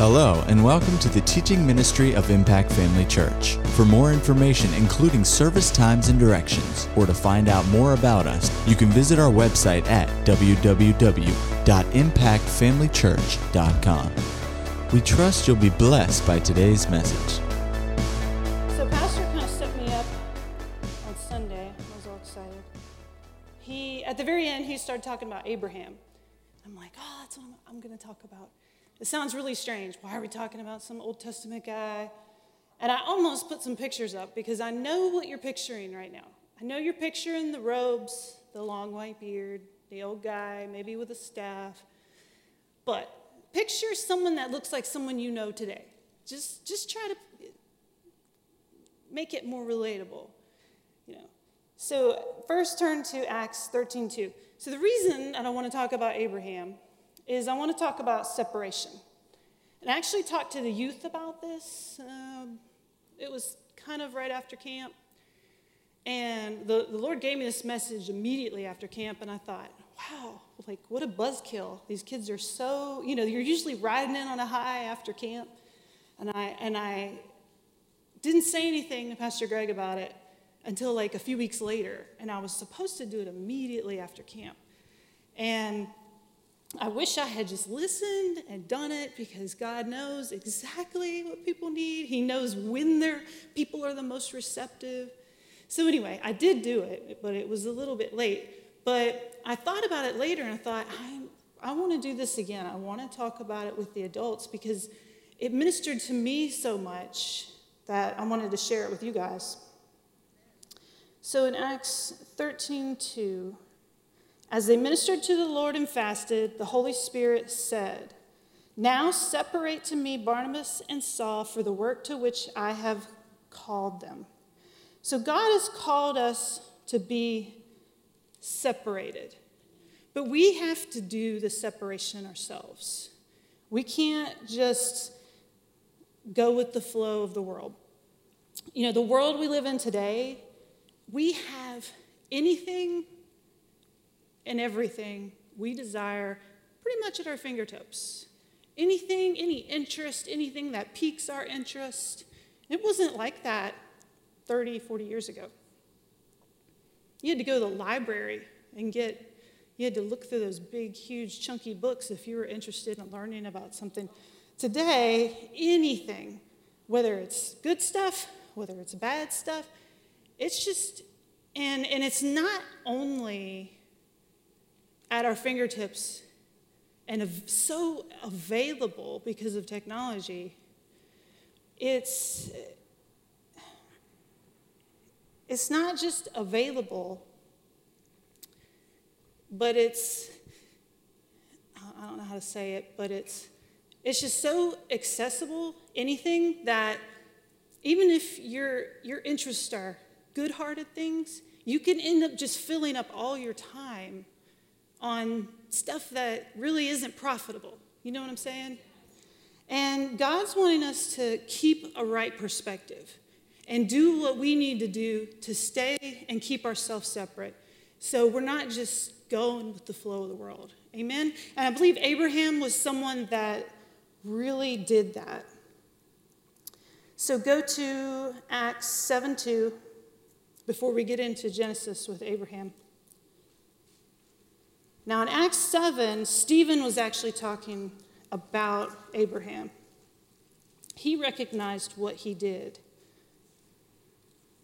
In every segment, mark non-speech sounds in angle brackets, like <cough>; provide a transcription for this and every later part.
Hello, and welcome to the teaching ministry of Impact Family Church. For more information, including service times and directions, or to find out more about us, you can visit our website at www.impactfamilychurch.com. We trust you'll be blessed by today's message. So Pastor kind of set me up on Sunday. I was all excited. He, at the very end, he started talking about Abraham. I'm like, oh, that's what I'm, I'm going to talk about. It sounds really strange. Why are we talking about some Old Testament guy? And I almost put some pictures up because I know what you're picturing right now. I know you're picturing the robes, the long white beard, the old guy, maybe with a staff. But picture someone that looks like someone you know today. Just, just try to make it more relatable. You know. So first turn to Acts 13:2. So the reason I don't want to talk about Abraham is I want to talk about separation. And I actually talked to the youth about this. Um, it was kind of right after camp. And the, the Lord gave me this message immediately after camp, and I thought, wow, like what a buzzkill. These kids are so, you know, you're usually riding in on a high after camp. And I, and I didn't say anything to Pastor Greg about it until like a few weeks later. And I was supposed to do it immediately after camp. And I wish I had just listened and done it because God knows exactly what people need. He knows when their people are the most receptive. So, anyway, I did do it, but it was a little bit late. But I thought about it later and I thought, I, I want to do this again. I want to talk about it with the adults because it ministered to me so much that I wanted to share it with you guys. So, in Acts 13 2, as they ministered to the Lord and fasted, the Holy Spirit said, Now separate to me Barnabas and Saul for the work to which I have called them. So God has called us to be separated, but we have to do the separation ourselves. We can't just go with the flow of the world. You know, the world we live in today, we have anything and everything we desire pretty much at our fingertips. Anything, any interest, anything that piques our interest. It wasn't like that 30, 40 years ago. You had to go to the library and get, you had to look through those big, huge, chunky books if you were interested in learning about something. Today, anything, whether it's good stuff, whether it's bad stuff, it's just, and, and it's not only at our fingertips and so available because of technology, it's, it's not just available, but it's, I don't know how to say it, but it's, it's just so accessible, anything that even if your, your interests are good hearted things, you can end up just filling up all your time on stuff that really isn't profitable. You know what I'm saying? And God's wanting us to keep a right perspective and do what we need to do to stay and keep ourselves separate. So we're not just going with the flow of the world. Amen? And I believe Abraham was someone that really did that. So go to Acts 7 2 before we get into Genesis with Abraham. Now, in Acts 7, Stephen was actually talking about Abraham. He recognized what he did.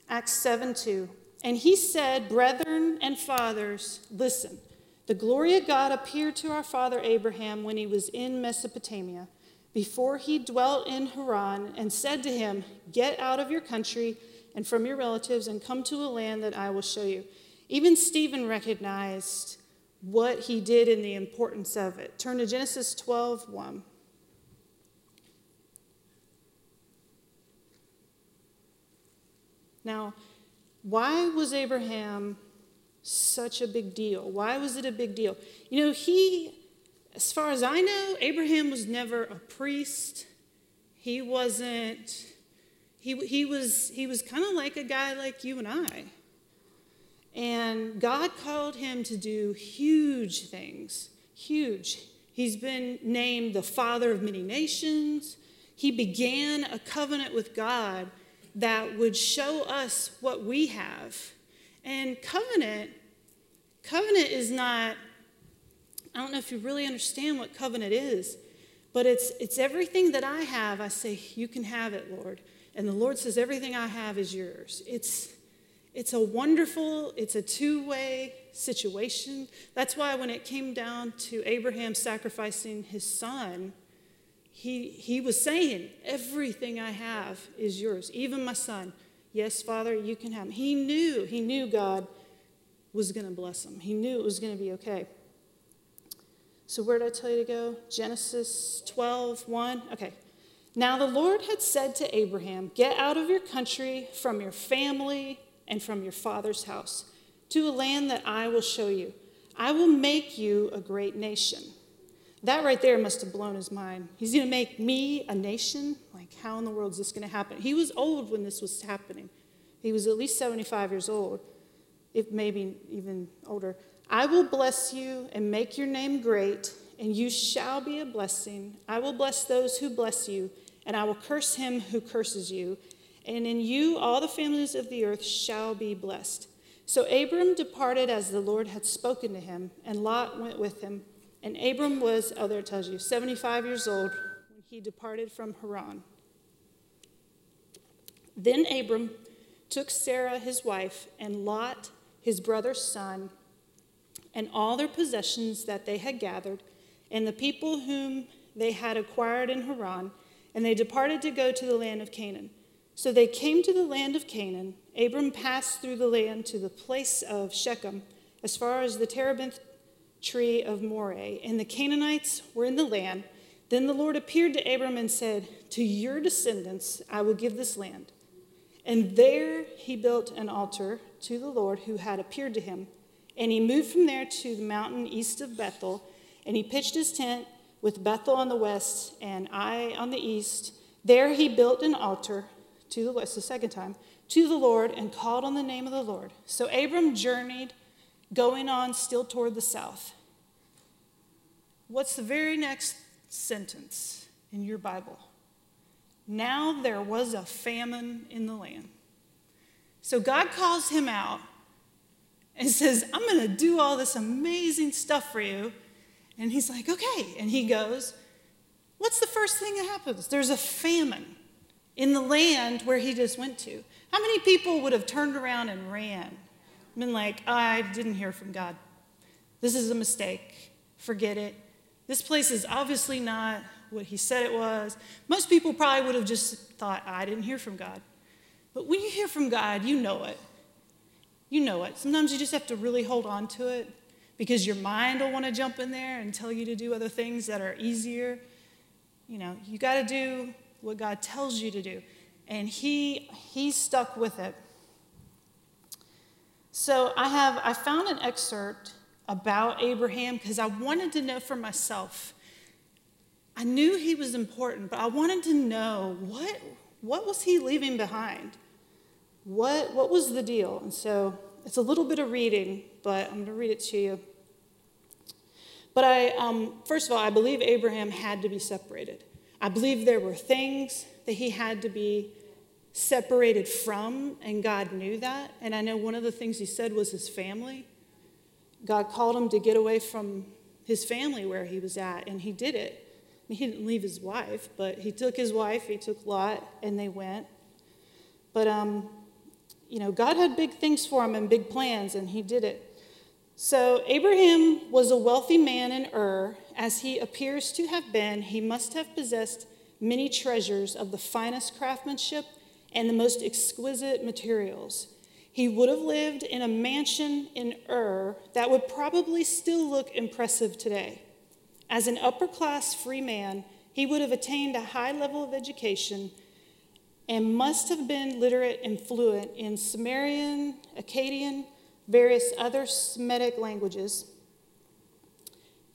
Acts 7 2. And he said, Brethren and fathers, listen. The glory of God appeared to our father Abraham when he was in Mesopotamia, before he dwelt in Haran, and said to him, Get out of your country and from your relatives and come to a land that I will show you. Even Stephen recognized what he did and the importance of it. Turn to Genesis 12 1. Now, why was Abraham such a big deal? Why was it a big deal? You know, he, as far as I know, Abraham was never a priest. He wasn't, he, he was, he was kind of like a guy like you and I. And God called him to do huge things, huge. He's been named the father of many nations. He began a covenant with God that would show us what we have. And covenant, covenant is not, I don't know if you really understand what covenant is, but it's, it's everything that I have. I say, You can have it, Lord. And the Lord says, Everything I have is yours. It's, it's a wonderful, it's a two way situation. That's why when it came down to Abraham sacrificing his son, he, he was saying, Everything I have is yours, even my son. Yes, Father, you can have him. He knew, he knew God was going to bless him. He knew it was going to be okay. So, where did I tell you to go? Genesis 12, 1. Okay. Now the Lord had said to Abraham, Get out of your country, from your family, and from your father's house, to a land that I will show you. I will make you a great nation. That right there must have blown his mind. He's going to make me a nation? Like, how in the world is this going to happen? He was old when this was happening. He was at least 75 years old, if maybe even older. I will bless you and make your name great, and you shall be a blessing. I will bless those who bless you and I will curse him who curses you. And in you all the families of the earth shall be blessed. So Abram departed as the Lord had spoken to him, and Lot went with him. And Abram was, oh, there it tells you, 75 years old when he departed from Haran. Then Abram took Sarah his wife, and Lot his brother's son, and all their possessions that they had gathered, and the people whom they had acquired in Haran and they departed to go to the land of Canaan. So they came to the land of Canaan. Abram passed through the land to the place of Shechem, as far as the terebinth tree of Moreh, and the Canaanites were in the land. Then the Lord appeared to Abram and said, To your descendants I will give this land. And there he built an altar to the Lord who had appeared to him. And he moved from there to the mountain east of Bethel, and he pitched his tent with Bethel on the west and Ai on the east. There he built an altar to the west, the second time, to the Lord and called on the name of the Lord. So Abram journeyed, going on still toward the south. What's the very next sentence in your Bible? Now there was a famine in the land. So God calls him out and says, I'm going to do all this amazing stuff for you. And he's like, okay. And he goes, what's the first thing that happens? There's a famine in the land where he just went to. How many people would have turned around and ran? Been like, I didn't hear from God. This is a mistake. Forget it. This place is obviously not what he said it was. Most people probably would have just thought, I didn't hear from God. But when you hear from God, you know it. You know it. Sometimes you just have to really hold on to it because your mind will want to jump in there and tell you to do other things that are easier. You know, you got to do what God tells you to do. And he he stuck with it. So I have I found an excerpt about Abraham because I wanted to know for myself. I knew he was important, but I wanted to know what what was he leaving behind? What what was the deal? And so it's a little bit of reading, but I'm going to read it to you. But I, um, first of all, I believe Abraham had to be separated. I believe there were things that he had to be separated from, and God knew that. And I know one of the things he said was his family. God called him to get away from his family where he was at, and he did it. I mean, he didn't leave his wife, but he took his wife, he took Lot, and they went. But um, you know, God had big things for him and big plans, and he did it. So, Abraham was a wealthy man in Ur. As he appears to have been, he must have possessed many treasures of the finest craftsmanship and the most exquisite materials. He would have lived in a mansion in Ur that would probably still look impressive today. As an upper class free man, he would have attained a high level of education and must have been literate and fluent in Sumerian, Akkadian, various other Semitic languages,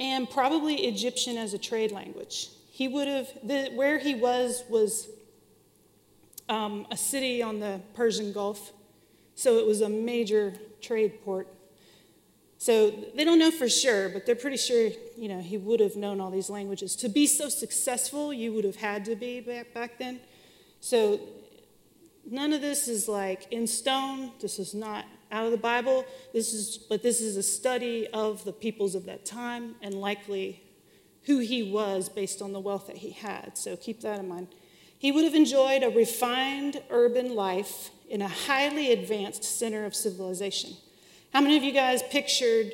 and probably Egyptian as a trade language. He would have, the, where he was was um, a city on the Persian Gulf, so it was a major trade port. So they don't know for sure, but they're pretty sure, you know, he would have known all these languages. To be so successful, you would have had to be back, back then. So none of this is like in stone. This is not out of the Bible. This is, but this is a study of the peoples of that time and likely who he was based on the wealth that he had. So keep that in mind. He would have enjoyed a refined urban life in a highly advanced center of civilization. How many of you guys pictured,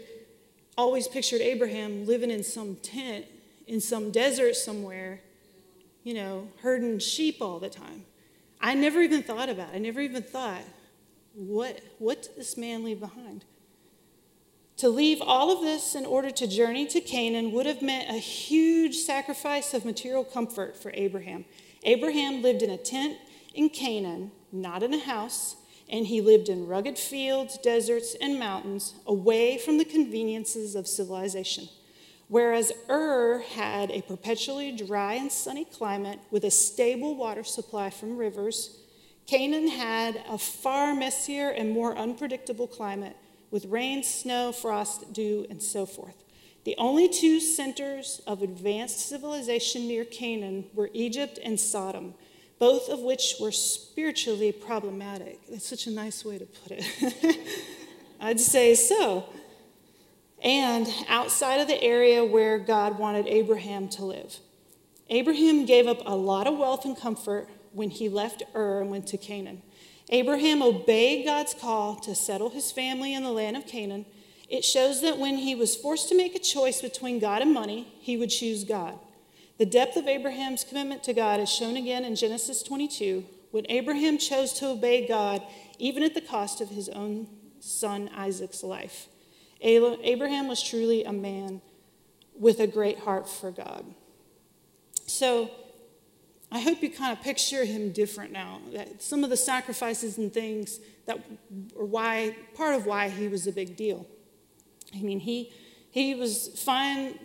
always pictured Abraham living in some tent in some desert somewhere, you know, herding sheep all the time? I never even thought about it. I never even thought, what, what did this man leave behind? To leave all of this in order to journey to Canaan would have meant a huge sacrifice of material comfort for Abraham. Abraham lived in a tent in Canaan, not in a house, and he lived in rugged fields, deserts, and mountains, away from the conveniences of civilization. Whereas Ur had a perpetually dry and sunny climate with a stable water supply from rivers, Canaan had a far messier and more unpredictable climate with rain, snow, frost, dew, and so forth. The only two centers of advanced civilization near Canaan were Egypt and Sodom both of which were spiritually problematic. That's such a nice way to put it. <laughs> I'd say so. And outside of the area where God wanted Abraham to live. Abraham gave up a lot of wealth and comfort when he left Ur and went to Canaan. Abraham obeyed God's call to settle his family in the land of Canaan. It shows that when he was forced to make a choice between God and money, he would choose God. The depth of Abraham's commitment to God is shown again in Genesis 22 when Abraham chose to obey God even at the cost of his own son Isaac's life. Abraham was truly a man with a great heart for God. So I hope you kind of picture him different now. That some of the sacrifices and things that were why part of why he was a big deal. I mean, he he was fine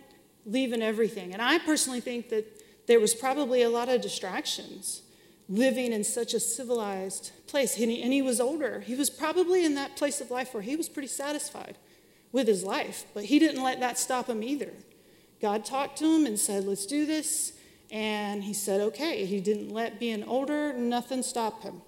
leaving everything. And I personally think that there was probably a lot of distractions living in such a civilized place. And he, and he was older. He was probably in that place of life where he was pretty satisfied with his life, but he didn't let that stop him either. God talked to him and said, Let's do this. And he said, Okay. He didn't let being older, nothing stop him.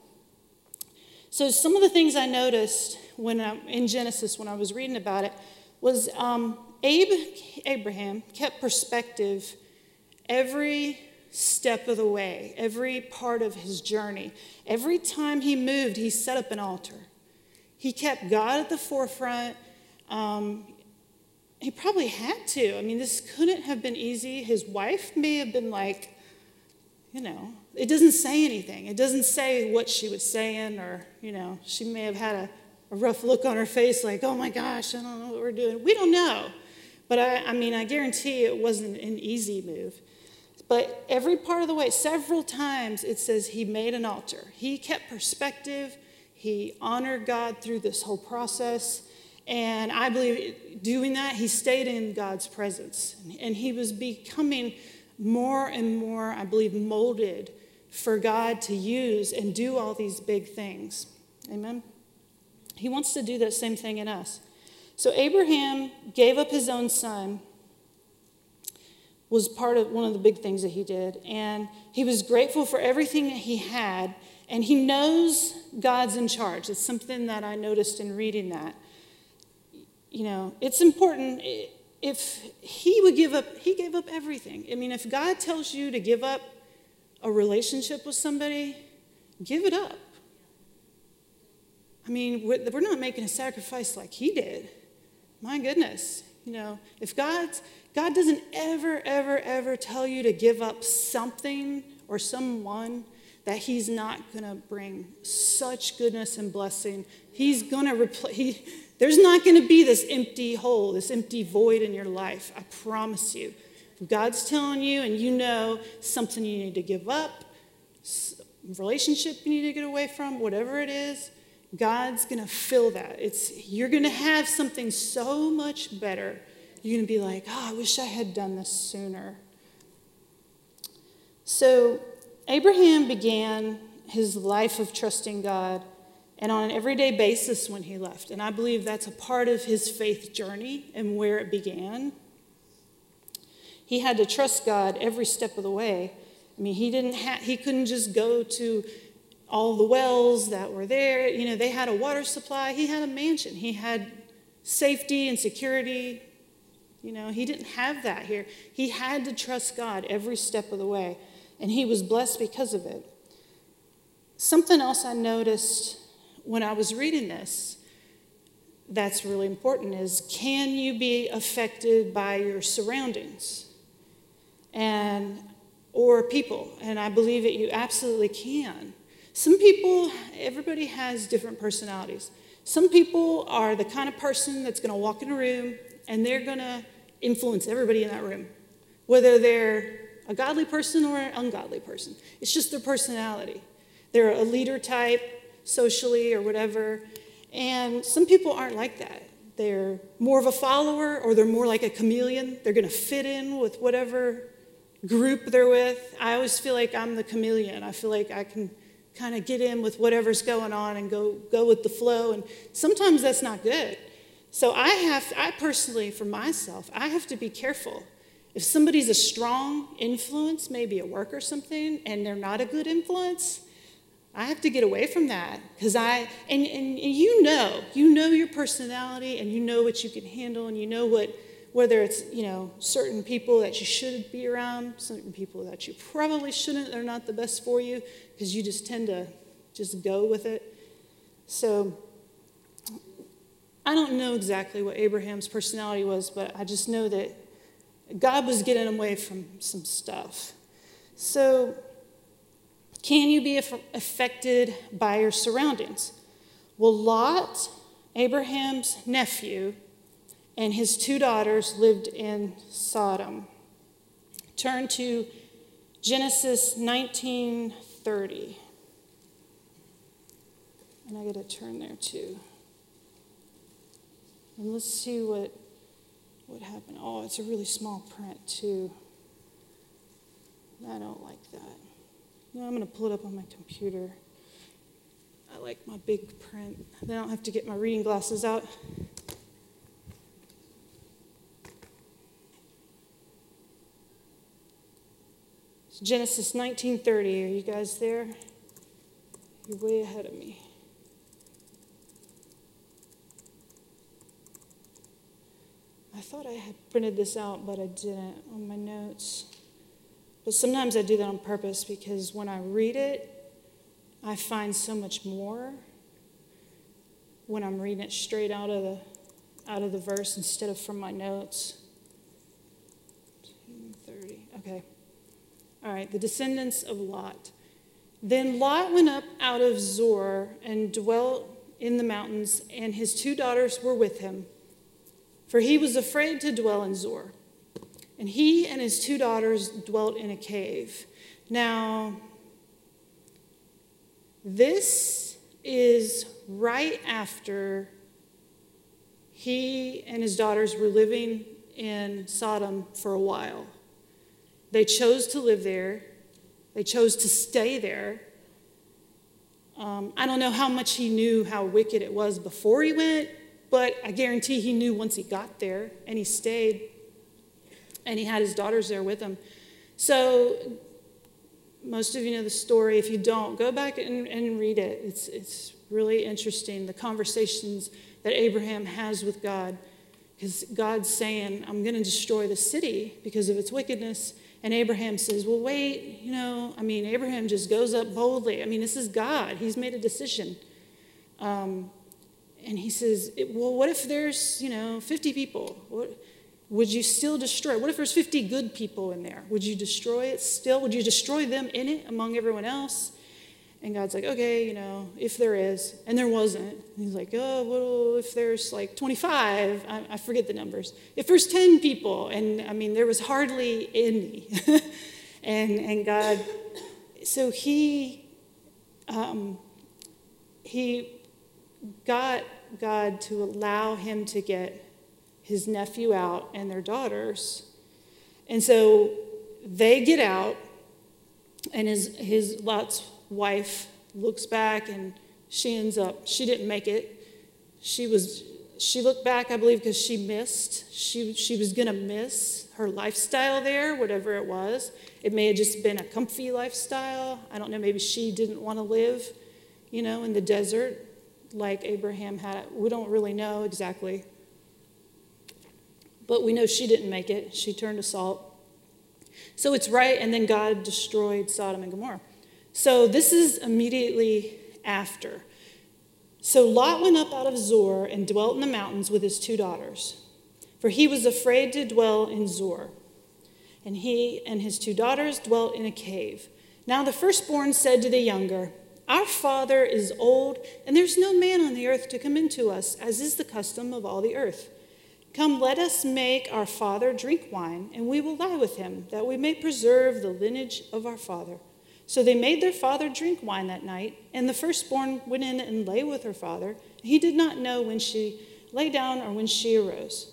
So, some of the things I noticed when I, in Genesis when I was reading about it was um, Abe, Abraham kept perspective every step of the way, every part of his journey. Every time he moved, he set up an altar. He kept God at the forefront. Um, he probably had to. I mean, this couldn't have been easy. His wife may have been like, you know, it doesn't say anything. It doesn't say what she was saying, or, you know, she may have had a, a rough look on her face, like, oh my gosh, I don't know what we're doing. We don't know. But I, I mean, I guarantee it wasn't an easy move. But every part of the way, several times it says he made an altar. He kept perspective, he honored God through this whole process. And I believe doing that, he stayed in God's presence. And he was becoming more and more, I believe, molded for God to use and do all these big things. Amen? He wants to do that same thing in us. So Abraham gave up his own son, was part of one of the big things that he did. And he was grateful for everything that he had. And he knows God's in charge. It's something that I noticed in reading that. You know, it's important if he would give up, he gave up everything. I mean, if God tells you to give up a relationship with somebody, give it up. I mean, we're not making a sacrifice like he did. My goodness, you know, if God's, God doesn't ever, ever, ever tell you to give up something or someone that He's not going to bring such goodness and blessing. He's going to replace, he, there's not going to be this empty hole, this empty void in your life. I promise you. If God's telling you and you know something you need to give up, relationship you need to get away from, whatever it is, God's going to fill that. It's, you're going to have something so much better. You're going to be like, oh, I wish I had done this sooner. So, Abraham began his life of trusting God and on an everyday basis when he left. And I believe that's a part of his faith journey and where it began. He had to trust God every step of the way. I mean, he didn't ha- he couldn't just go to all the wells that were there. You know, they had a water supply. He had a mansion. He had safety and security. You know, he didn't have that here. He had to trust God every step of the way, and he was blessed because of it. Something else I noticed when I was reading this that's really important is can you be affected by your surroundings and or people? And i believe that you absolutely can. Some people everybody has different personalities. Some people are the kind of person that's going to walk in a room and they're going to influence everybody in that room whether they're a godly person or an ungodly person. It's just their personality. They're a leader type socially or whatever. And some people aren't like that. They're more of a follower or they're more like a chameleon. They're going to fit in with whatever group they're with. I always feel like I'm the chameleon. I feel like I can kind of get in with whatever's going on and go, go with the flow. And sometimes that's not good. So I have, I personally, for myself, I have to be careful. If somebody's a strong influence, maybe at work or something, and they're not a good influence, I have to get away from that because I, and, and, you know, you know your personality and you know what you can handle and you know what, whether it's, you know, certain people that you should be around, certain people that you probably shouldn't, they're not the best for you because you just tend to just go with it. So I don't know exactly what Abraham's personality was, but I just know that God was getting away from some stuff. So can you be affected by your surroundings? Well, Lot, Abraham's nephew, and his two daughters lived in Sodom. Turn to Genesis 19:30. And I got to turn there too. And let's see what what happened. Oh, it's a really small print too. I don't like that. I'm going to pull it up on my computer. I like my big print. Then I don't have to get my reading glasses out. It's Genesis 19:30. Are you guys there? You're way ahead of me. I thought I had printed this out, but I didn't on my notes. But sometimes I do that on purpose because when I read it, I find so much more when I'm reading it straight out of the out of the verse instead of from my notes. 30. Okay. All right, the descendants of Lot. Then Lot went up out of Zoar and dwelt in the mountains, and his two daughters were with him, for he was afraid to dwell in Zoar. And he and his two daughters dwelt in a cave. Now, this is right after he and his daughters were living in Sodom for a while. They chose to live there, they chose to stay there. Um, I don't know how much he knew how wicked it was before he went, but I guarantee he knew once he got there and he stayed and he had his daughters there with him. So, most of you know the story. If you don't, go back and, and read it. It's, it's really interesting the conversations that Abraham has with God. Because God's saying, I'm going to destroy the city because of its wickedness. And Abraham says, Well, wait, you know, I mean, Abraham just goes up boldly. I mean, this is God, he's made a decision. Um, and he says, Well, what if there's, you know, 50 people? What, would you still destroy? What if there's 50 good people in there? Would you destroy it still? Would you destroy them in it among everyone else? And God's like, okay, you know, if there is. And there wasn't. He's like, oh, well, if there's like 25, I, I forget the numbers. If there's 10 people, and I mean, there was hardly any. <laughs> and, and God, so he, um, he got God to allow him to get his nephew out and their daughters. And so they get out, and his, his Lot's wife looks back and she ends up, she didn't make it. She was, she looked back, I believe, because she missed. She, she was going to miss her lifestyle there, whatever it was. It may have just been a comfy lifestyle. I don't know, maybe she didn't want to live, you know, in the desert like Abraham had. We don't really know exactly. But we know she didn't make it. She turned to salt. So it's right, and then God destroyed Sodom and Gomorrah. So this is immediately after. So Lot went up out of Zoar and dwelt in the mountains with his two daughters, for he was afraid to dwell in Zoar. And he and his two daughters dwelt in a cave. Now the firstborn said to the younger, Our father is old, and there's no man on the earth to come into us, as is the custom of all the earth. Come, let us make our father drink wine, and we will lie with him, that we may preserve the lineage of our father. So they made their father drink wine that night, and the firstborn went in and lay with her father. He did not know when she lay down or when she arose.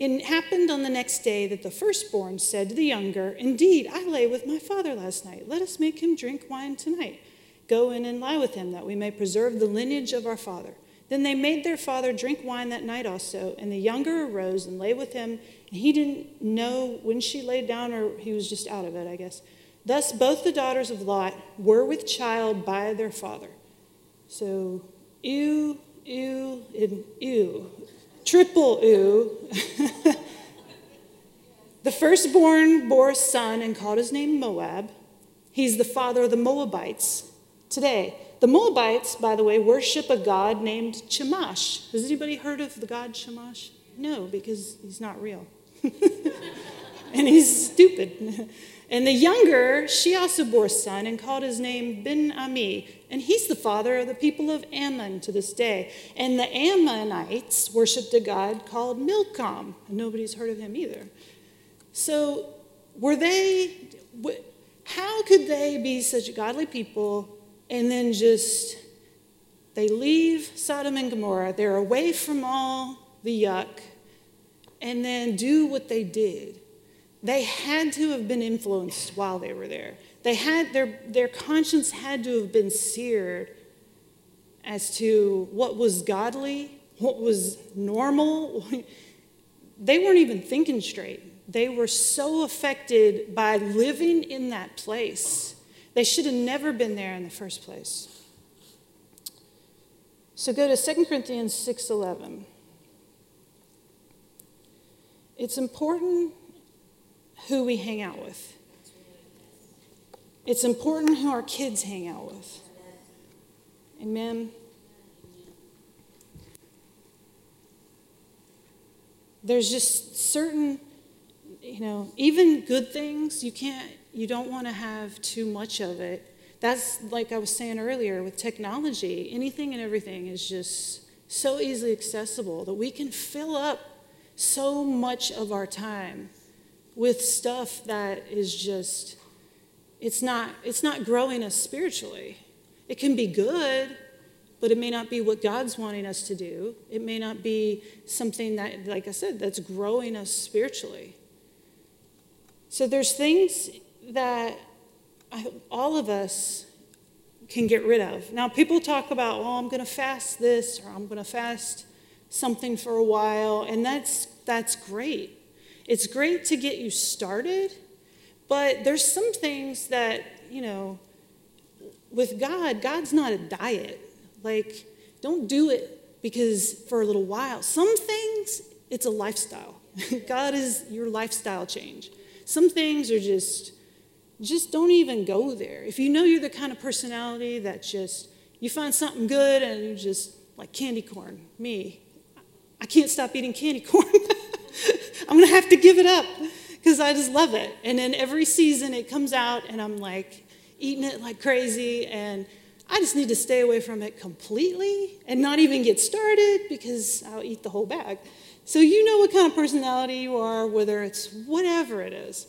It happened on the next day that the firstborn said to the younger, Indeed, I lay with my father last night. Let us make him drink wine tonight. Go in and lie with him, that we may preserve the lineage of our father. Then they made their father drink wine that night also, and the younger arose and lay with him. And he didn't know when she laid down, or he was just out of it, I guess. Thus, both the daughters of Lot were with child by their father. So, ew, ew, and ew. Triple ew. <laughs> the firstborn bore a son and called his name Moab. He's the father of the Moabites today. The Moabites, by the way, worship a god named Chemosh. Has anybody heard of the god Chemosh? No, because he's not real. <laughs> and he's stupid. And the younger, she also bore a son and called his name Ben Ami. And he's the father of the people of Ammon to this day. And the Ammonites worshiped a god called Milcom. And nobody's heard of him either. So, were they, how could they be such godly people and then just they leave Sodom and Gomorrah, they're away from all the yuck, and then do what they did. They had to have been influenced while they were there. They had their, their conscience had to have been seared as to what was godly, what was normal. <laughs> they weren't even thinking straight. They were so affected by living in that place they should have never been there in the first place. So go to 2 Corinthians 6:11. It's important who we hang out with. It's important who our kids hang out with. Amen. There's just certain, you know, even good things you can't you don't want to have too much of it. That's like I was saying earlier with technology, anything and everything is just so easily accessible that we can fill up so much of our time with stuff that is just it's not it's not growing us spiritually. It can be good, but it may not be what God's wanting us to do. It may not be something that like I said that's growing us spiritually. So there's things that I, all of us can get rid of. Now, people talk about, well, I'm going to fast this or I'm going to fast something for a while, and that's, that's great. It's great to get you started, but there's some things that, you know, with God, God's not a diet. Like, don't do it because for a little while. Some things, it's a lifestyle. <laughs> God is your lifestyle change. Some things are just just don't even go there. If you know you're the kind of personality that just, you find something good and you just, like candy corn, me, I can't stop eating candy <laughs> corn. I'm gonna have to give it up because I just love it. And then every season it comes out and I'm like eating it like crazy and I just need to stay away from it completely and not even get started because I'll eat the whole bag. So you know what kind of personality you are, whether it's whatever it is.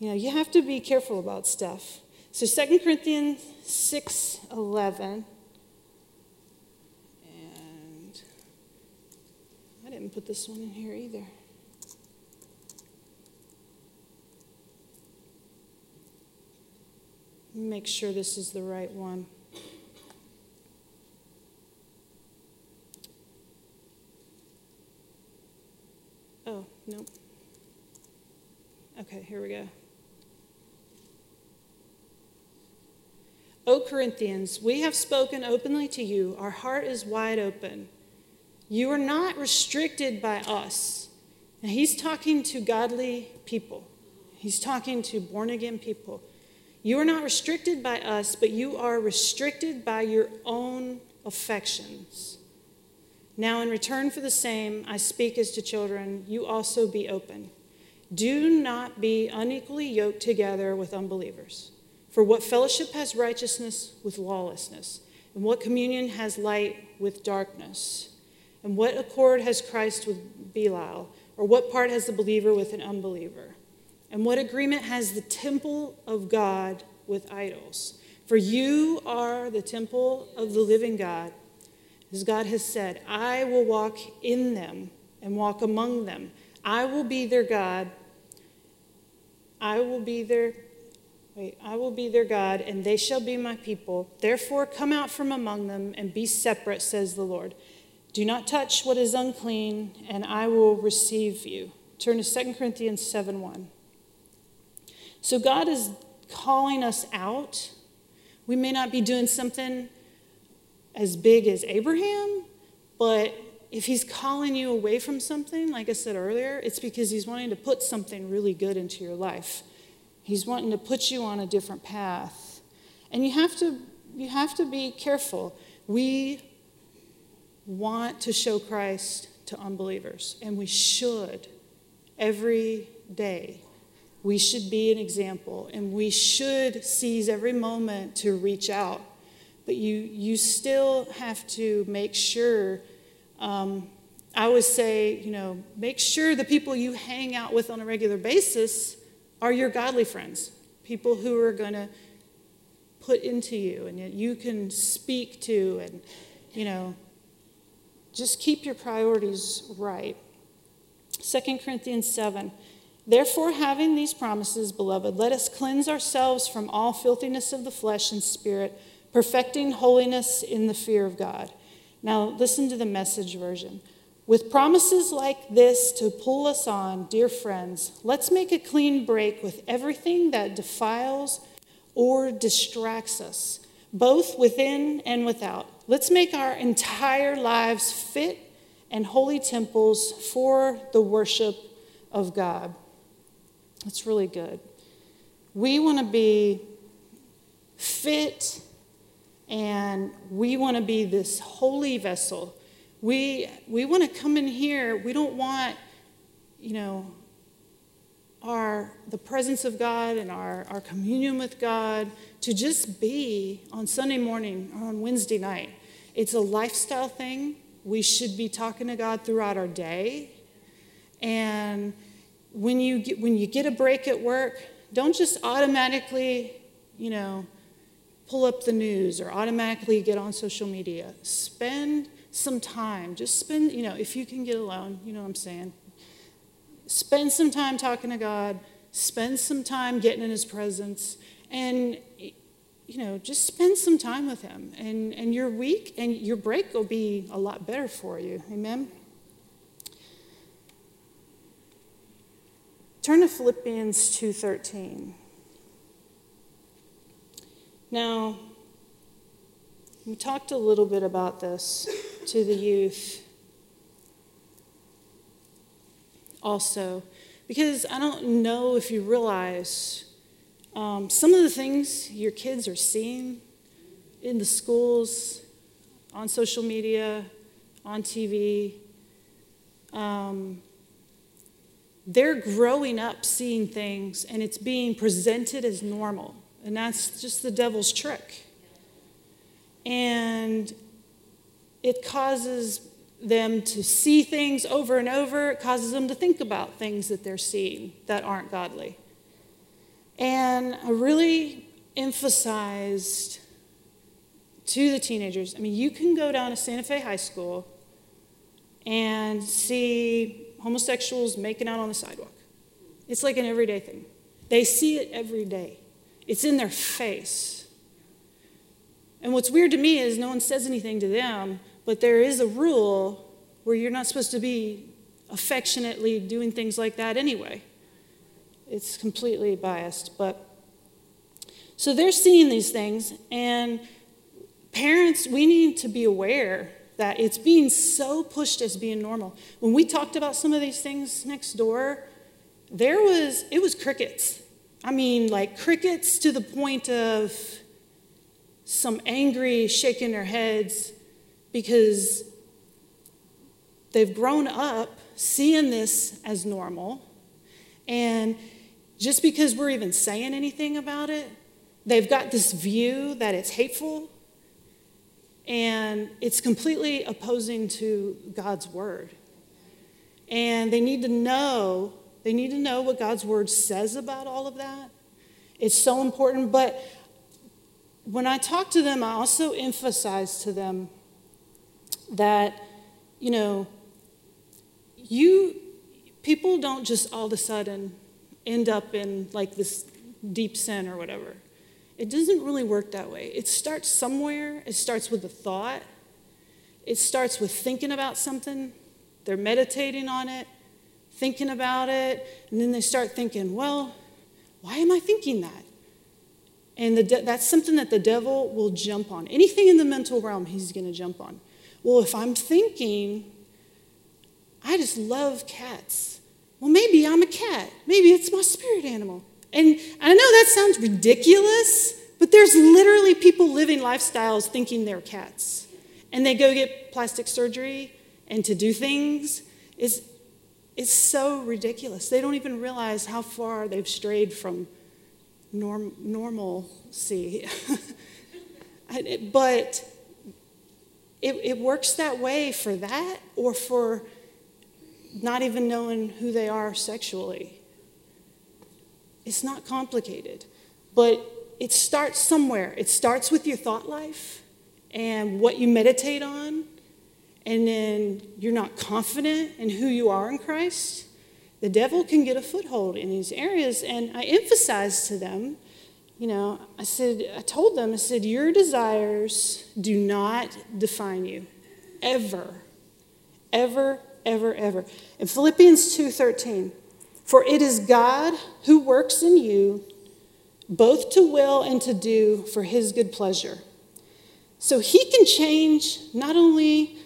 You know, you have to be careful about stuff. So 2 Corinthians 6 11. And I didn't put this one in here either. Make sure this is the right one. Oh, nope. Okay, here we go. O Corinthians, we have spoken openly to you. Our heart is wide open. You are not restricted by us. He's talking to godly people, he's talking to born again people. You are not restricted by us, but you are restricted by your own affections. Now, in return for the same, I speak as to children, you also be open. Do not be unequally yoked together with unbelievers. For what fellowship has righteousness with lawlessness? And what communion has light with darkness? And what accord has Christ with Belial? Or what part has the believer with an unbeliever? And what agreement has the temple of God with idols? For you are the temple of the living God. As God has said, I will walk in them and walk among them. I will be their God. I will be their Wait, I will be their God, and they shall be my people. Therefore, come out from among them and be separate, says the Lord. Do not touch what is unclean, and I will receive you. Turn to 2 Corinthians 7 1. So, God is calling us out. We may not be doing something as big as Abraham, but if He's calling you away from something, like I said earlier, it's because He's wanting to put something really good into your life. He's wanting to put you on a different path. And you have to, you have to be careful. We want to show Christ to unbelievers, and we should every day. We should be an example, and we should seize every moment to reach out. But you, you still have to make sure. Um, I would say, you know, make sure the people you hang out with on a regular basis are your godly friends, people who are going to put into you and you can speak to and, you know, just keep your priorities right. 2 Corinthians 7. Therefore, having these promises, beloved, let us cleanse ourselves from all filthiness of the flesh and spirit, perfecting holiness in the fear of God. Now, listen to the message version. With promises like this to pull us on, dear friends, let's make a clean break with everything that defiles or distracts us, both within and without. Let's make our entire lives fit and holy temples for the worship of God. That's really good. We want to be fit and we want to be this holy vessel we, we want to come in here. We don't want, you know, our, the presence of God and our, our communion with God to just be on Sunday morning or on Wednesday night. It's a lifestyle thing. We should be talking to God throughout our day. And when you get, when you get a break at work, don't just automatically, you know, pull up the news or automatically get on social media. Spend some time. Just spend, you know, if you can get alone, you know what I'm saying. Spend some time talking to God, spend some time getting in His presence, and, you know, just spend some time with Him. And, and your week and your break will be a lot better for you. Amen? Turn to Philippians 2:13. Now, we talked a little bit about this to the youth also, because I don't know if you realize um, some of the things your kids are seeing in the schools, on social media, on TV. Um, they're growing up seeing things and it's being presented as normal. And that's just the devil's trick. And it causes them to see things over and over. It causes them to think about things that they're seeing that aren't godly. And I really emphasized to the teenagers I mean, you can go down to Santa Fe High School and see homosexuals making out on the sidewalk. It's like an everyday thing. They see it every day, it's in their face. And what's weird to me is no one says anything to them but there is a rule where you're not supposed to be affectionately doing things like that anyway. it's completely biased. But so they're seeing these things, and parents, we need to be aware that it's being so pushed as being normal. When we talked about some of these things next door, there was, it was crickets. I mean, like crickets to the point of some angry shaking their heads because they've grown up seeing this as normal. And just because we're even saying anything about it, they've got this view that it's hateful and it's completely opposing to God's word. And they need to know, they need to know what God's word says about all of that. It's so important. But when I talk to them, I also emphasize to them that, you know, you people don't just all of a sudden end up in like this deep sin or whatever. It doesn't really work that way. It starts somewhere, it starts with a thought, it starts with thinking about something, they're meditating on it, thinking about it, and then they start thinking, well, why am I thinking that? And de- that's something that the devil will jump on. Anything in the mental realm, he's going to jump on. Well, if I'm thinking, I just love cats. Well, maybe I'm a cat. Maybe it's my spirit animal. And I know that sounds ridiculous, but there's literally people living lifestyles thinking they're cats. And they go get plastic surgery and to do things. It's, it's so ridiculous. They don't even realize how far they've strayed from norm, normalcy. <laughs> but it, it works that way for that or for not even knowing who they are sexually. It's not complicated, but it starts somewhere. It starts with your thought life and what you meditate on, and then you're not confident in who you are in Christ. The devil can get a foothold in these areas, and I emphasized to them, you know, I said, I told them, I said, your desires do not define you, ever, ever, ever, ever. In Philippians 2:13, for it is God who works in you both to will and to do for his good pleasure. So he can change not only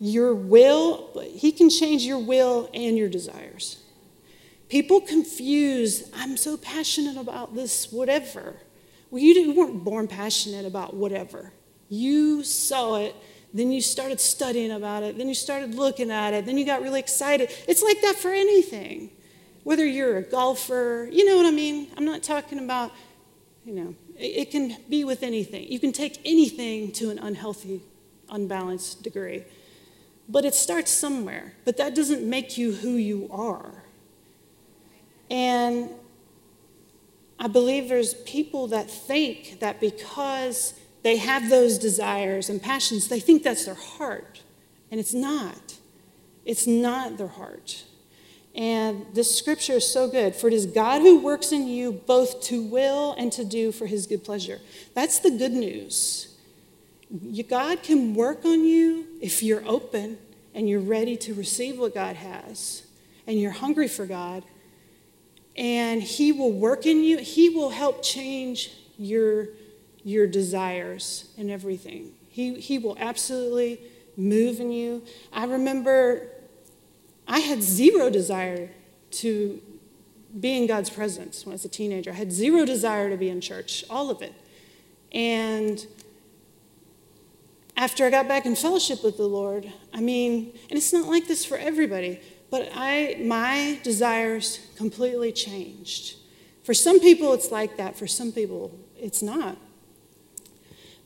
your will, He can change your will and your desires. People confuse, I'm so passionate about this, whatever. Well, you weren't born passionate about whatever. You saw it, then you started studying about it, then you started looking at it, then you got really excited. It's like that for anything whether you're a golfer, you know what I mean? I'm not talking about, you know, it, it can be with anything. You can take anything to an unhealthy, unbalanced degree. But it starts somewhere. But that doesn't make you who you are. And I believe there's people that think that because they have those desires and passions, they think that's their heart. And it's not. It's not their heart. And this scripture is so good. For it is God who works in you both to will and to do for his good pleasure. That's the good news. God can work on you if you're open and you're ready to receive what God has and you're hungry for God. And he will work in you, he will help change your, your desires and everything. He, he will absolutely move in you. I remember I had zero desire to be in God's presence when I was a teenager. I had zero desire to be in church, all of it. And after I got back in fellowship with the Lord, I mean, and it's not like this for everybody, but I my desires completely changed. For some people it's like that, for some people it's not.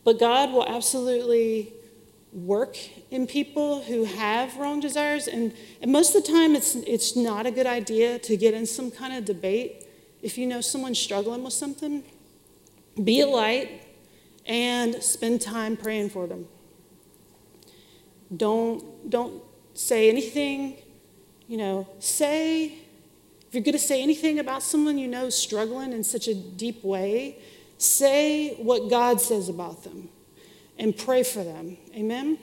But God will absolutely work in people who have wrong desires. And, and most of the time, it's, it's not a good idea to get in some kind of debate. If you know someone's struggling with something, be a light and spend time praying for them. Don't, don't say anything, you know, say, if you're going to say anything about someone you know struggling in such a deep way, say what God says about them and pray for them. Amen?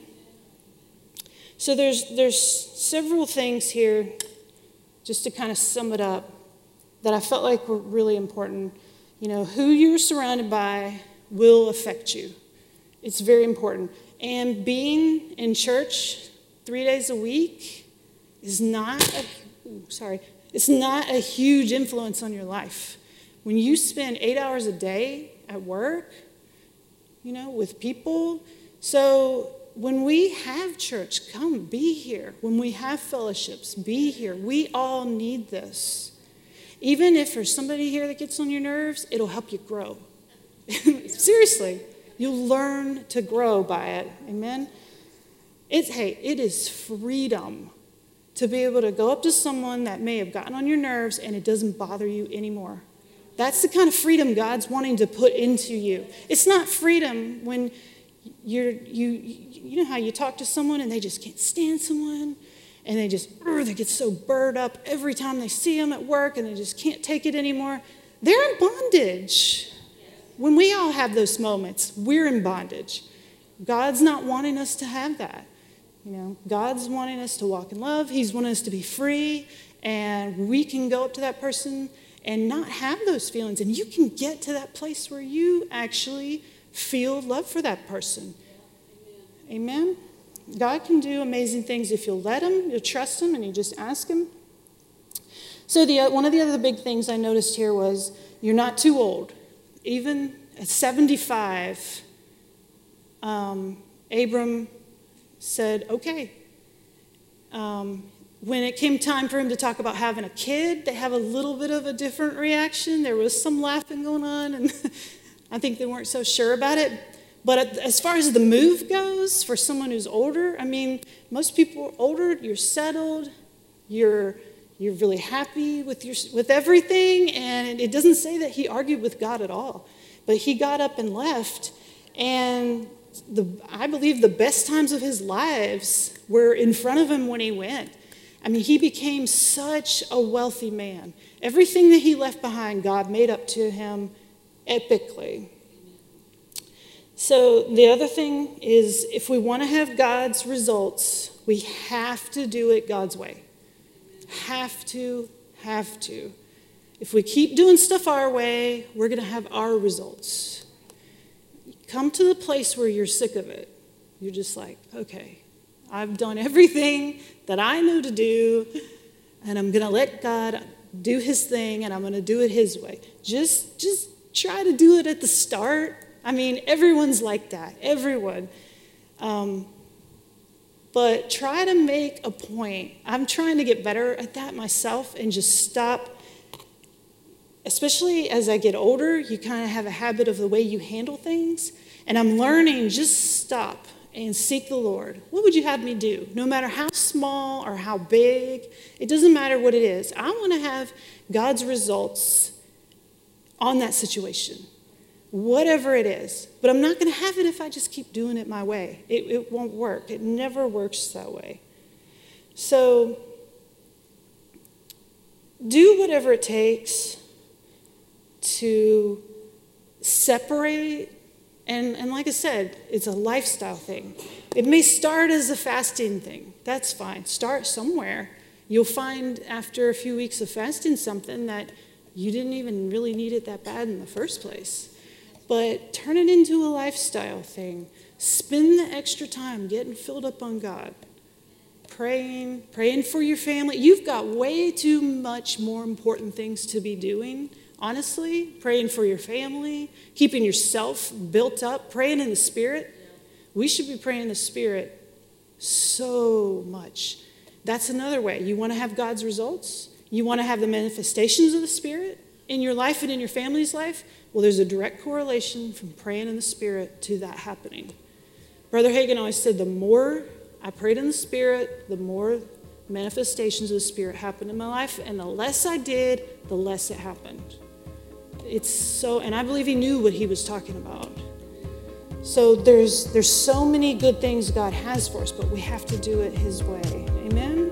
So there's, there's several things here, just to kind of sum it up. that I felt like were really important. You know, who you're surrounded by will affect you. It's very important. And being in church three days a week is not a, ooh, sorry, it's not a huge influence on your life. When you spend eight hours a day at work, you know, with people, so when we have church, come be here. When we have fellowships, be here. We all need this. Even if there's somebody here that gets on your nerves, it'll help you grow. <laughs> Seriously, you'll learn to grow by it. Amen. It's hey, it is freedom to be able to go up to someone that may have gotten on your nerves and it doesn't bother you anymore. That's the kind of freedom God's wanting to put into you. It's not freedom when you're you you know how you talk to someone and they just can't stand someone and they just they get so burred up every time they see them at work and they just can't take it anymore. They're in bondage. When we all have those moments, we're in bondage. God's not wanting us to have that. You know, God's wanting us to walk in love. He's wanting us to be free, and we can go up to that person and not have those feelings. And you can get to that place where you actually feel love for that person. Amen. God can do amazing things if you'll let Him, you'll trust Him, and you just ask Him. So, the, one of the other big things I noticed here was you're not too old. Even at 75, um, Abram said, okay. Um, when it came time for him to talk about having a kid, they have a little bit of a different reaction. There was some laughing going on, and <laughs> I think they weren't so sure about it. But as far as the move goes, for someone who's older, I mean, most people are older, you're settled, you're, you're really happy with, your, with everything, and it doesn't say that he argued with God at all. But he got up and left, and the, I believe the best times of his lives were in front of him when he went. I mean, he became such a wealthy man. Everything that he left behind, God made up to him epically. So, the other thing is if we want to have God's results, we have to do it God's way. Have to, have to. If we keep doing stuff our way, we're going to have our results come to the place where you're sick of it. You're just like, okay, I've done everything that I know to do, and I'm going to let God do his thing and I'm going to do it his way. Just just try to do it at the start. I mean, everyone's like that. Everyone. Um, but try to make a point. I'm trying to get better at that myself and just stop. Especially as I get older, you kind of have a habit of the way you handle things. And I'm learning just stop and seek the Lord. What would you have me do? No matter how small or how big, it doesn't matter what it is. I want to have God's results on that situation, whatever it is. But I'm not going to have it if I just keep doing it my way. It, it won't work, it never works that way. So, do whatever it takes to separate and, and like I said, it's a lifestyle thing. It may start as a fasting thing. That's fine. Start somewhere. You'll find after a few weeks of fasting something that you didn't even really need it that bad in the first place. But turn it into a lifestyle thing. Spend the extra time getting filled up on God, praying, praying for your family. You've got way too much more important things to be doing honestly, praying for your family, keeping yourself built up, praying in the Spirit. We should be praying in the Spirit so much. That's another way. You want to have God's results? You want to have the manifestations of the Spirit in your life and in your family's life? Well, there's a direct correlation from praying in the Spirit to that happening. Brother Hagin always said the more I prayed in the Spirit, the more manifestations of the Spirit happened in my life, and the less I did, the less it happened it's so, and I believe he knew what he was talking about. So there's there's so many good things God has for us, but we have to do it His way. Amen.